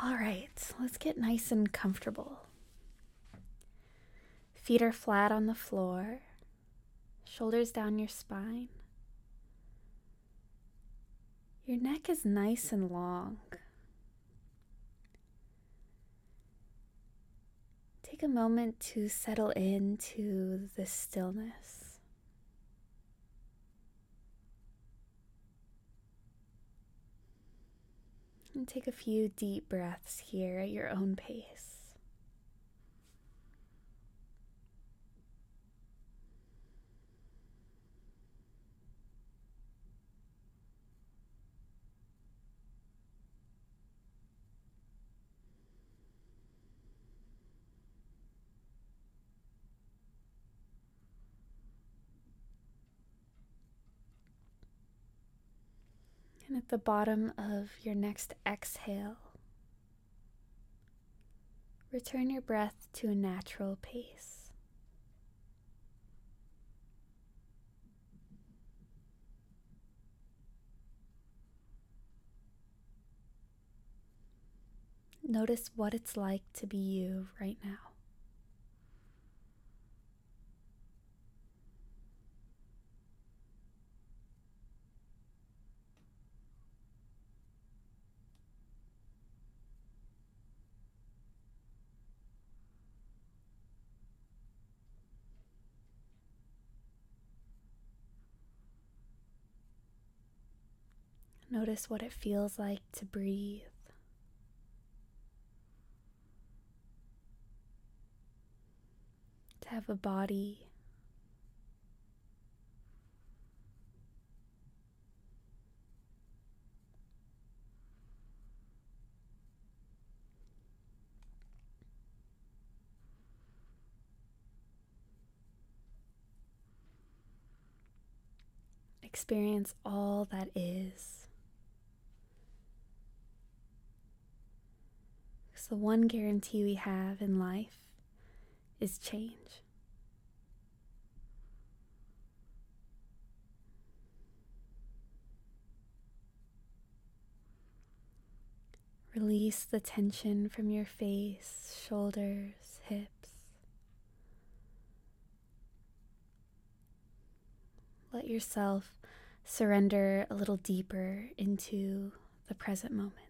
All right, let's get nice and comfortable. Feet are flat on the floor, shoulders down your spine. Your neck is nice and long. Take a moment to settle into the stillness. And take a few deep breaths here at your own pace. And at the bottom of your next exhale, return your breath to a natural pace. Notice what it's like to be you right now. Notice what it feels like to breathe. To have a body. Experience all that is. The one guarantee we have in life is change. Release the tension from your face, shoulders, hips. Let yourself surrender a little deeper into the present moment.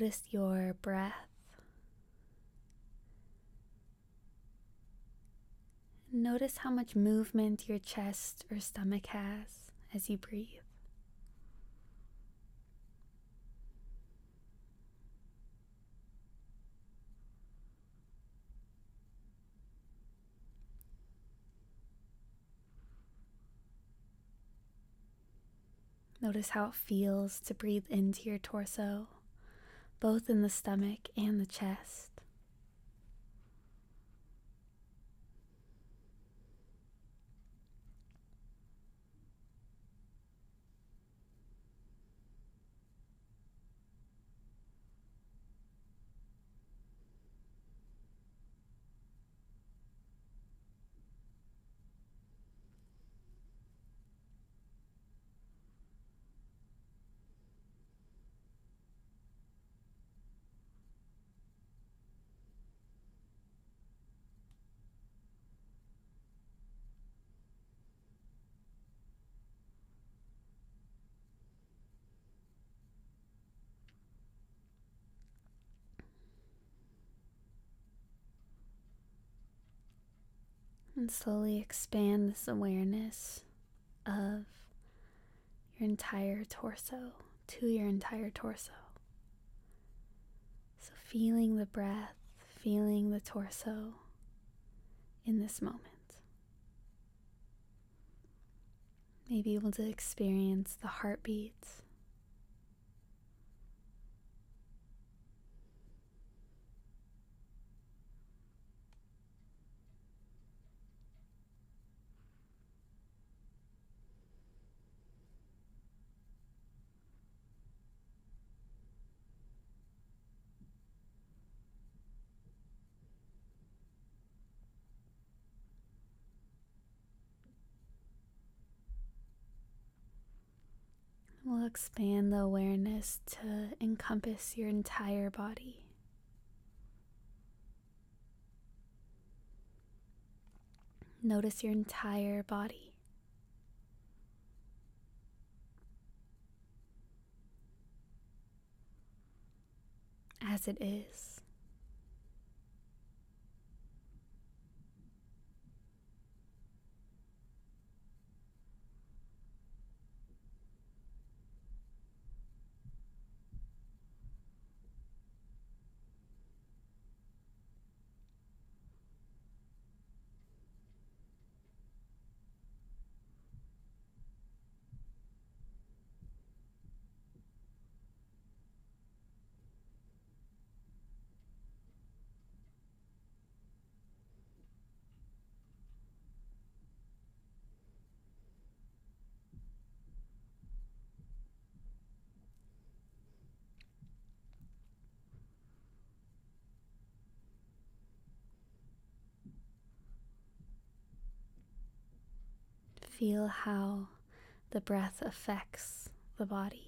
Notice your breath. Notice how much movement your chest or stomach has as you breathe. Notice how it feels to breathe into your torso both in the stomach and the chest. Slowly expand this awareness of your entire torso to your entire torso. So, feeling the breath, feeling the torso in this moment. Maybe able to experience the heartbeat. Expand the awareness to encompass your entire body. Notice your entire body. As it is. Feel how the breath affects the body.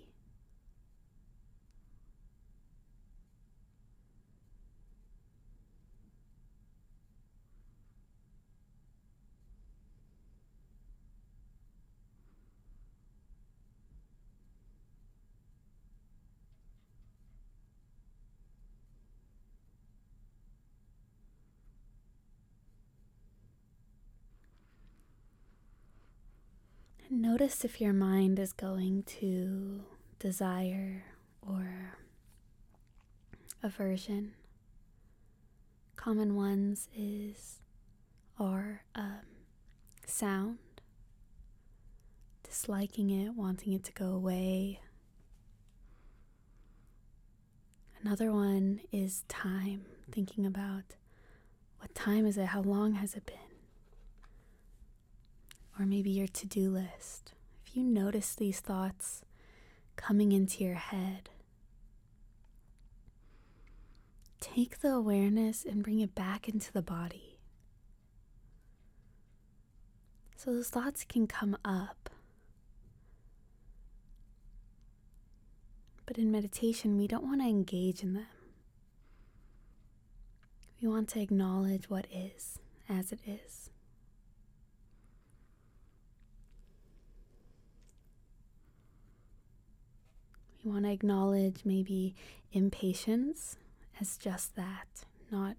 Notice if your mind is going to desire or aversion. Common ones is are um, sound, disliking it, wanting it to go away. Another one is time, thinking about what time is it, how long has it been or maybe your to do list, if you notice these thoughts coming into your head, take the awareness and bring it back into the body. So those thoughts can come up. But in meditation, we don't want to engage in them. We want to acknowledge what is as it is. You want to acknowledge maybe impatience as just that, not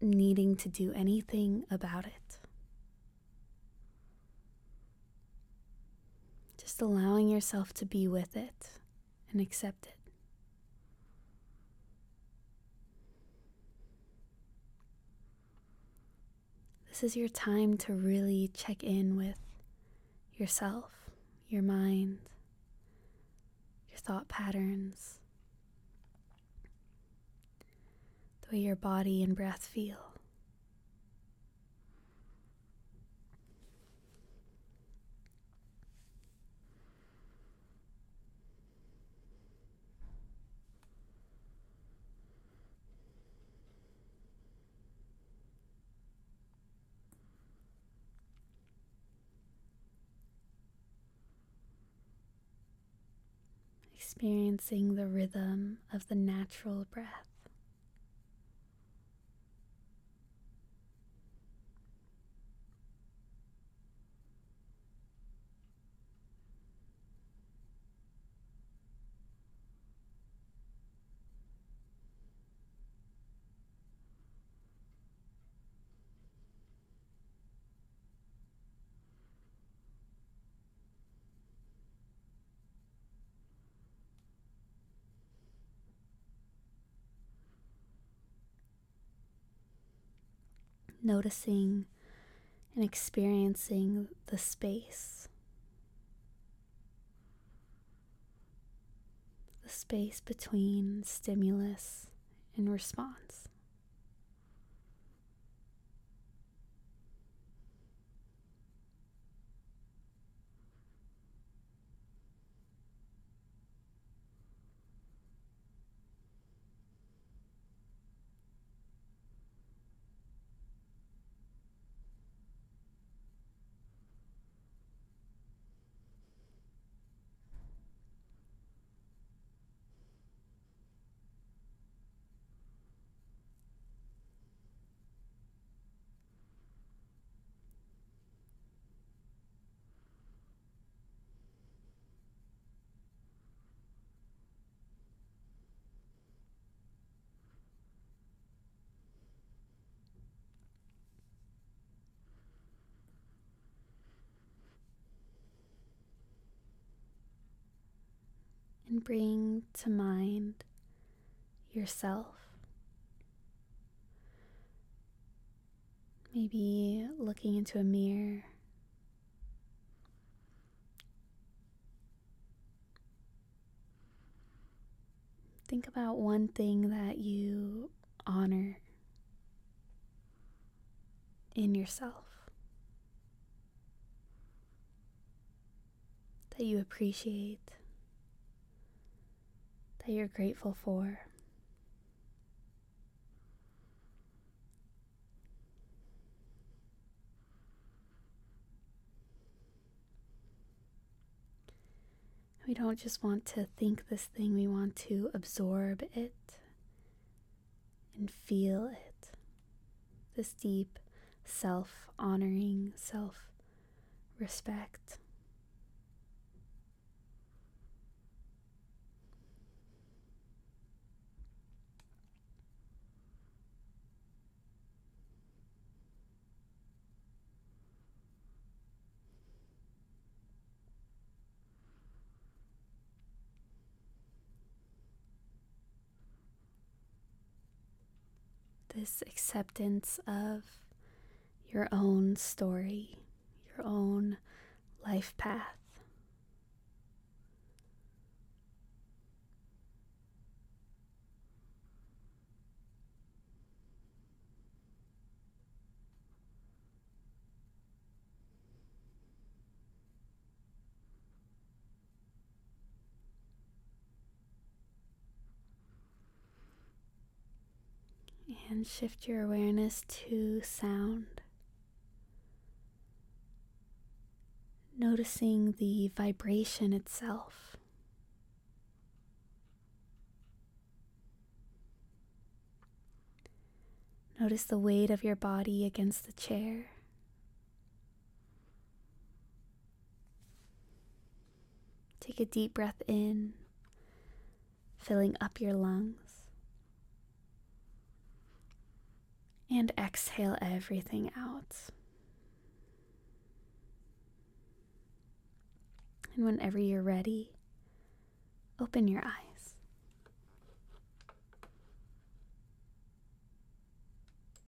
needing to do anything about it. Just allowing yourself to be with it and accept it. This is your time to really check in with yourself, your mind, thought patterns, the way your body and breath feel. Experiencing the rhythm of the natural breath. Noticing and experiencing the space. The space between stimulus and response. Bring to mind yourself. Maybe looking into a mirror. Think about one thing that you honor in yourself, that you appreciate that you're grateful for. We don't just want to think this thing, we want to absorb it and feel it. This deep self honoring, self respect. This acceptance of your own story, your own life path. And shift your awareness to sound. Noticing the vibration itself. Notice the weight of your body against the chair. Take a deep breath in, filling up your lungs. And exhale everything out. And whenever you're ready, open your eyes.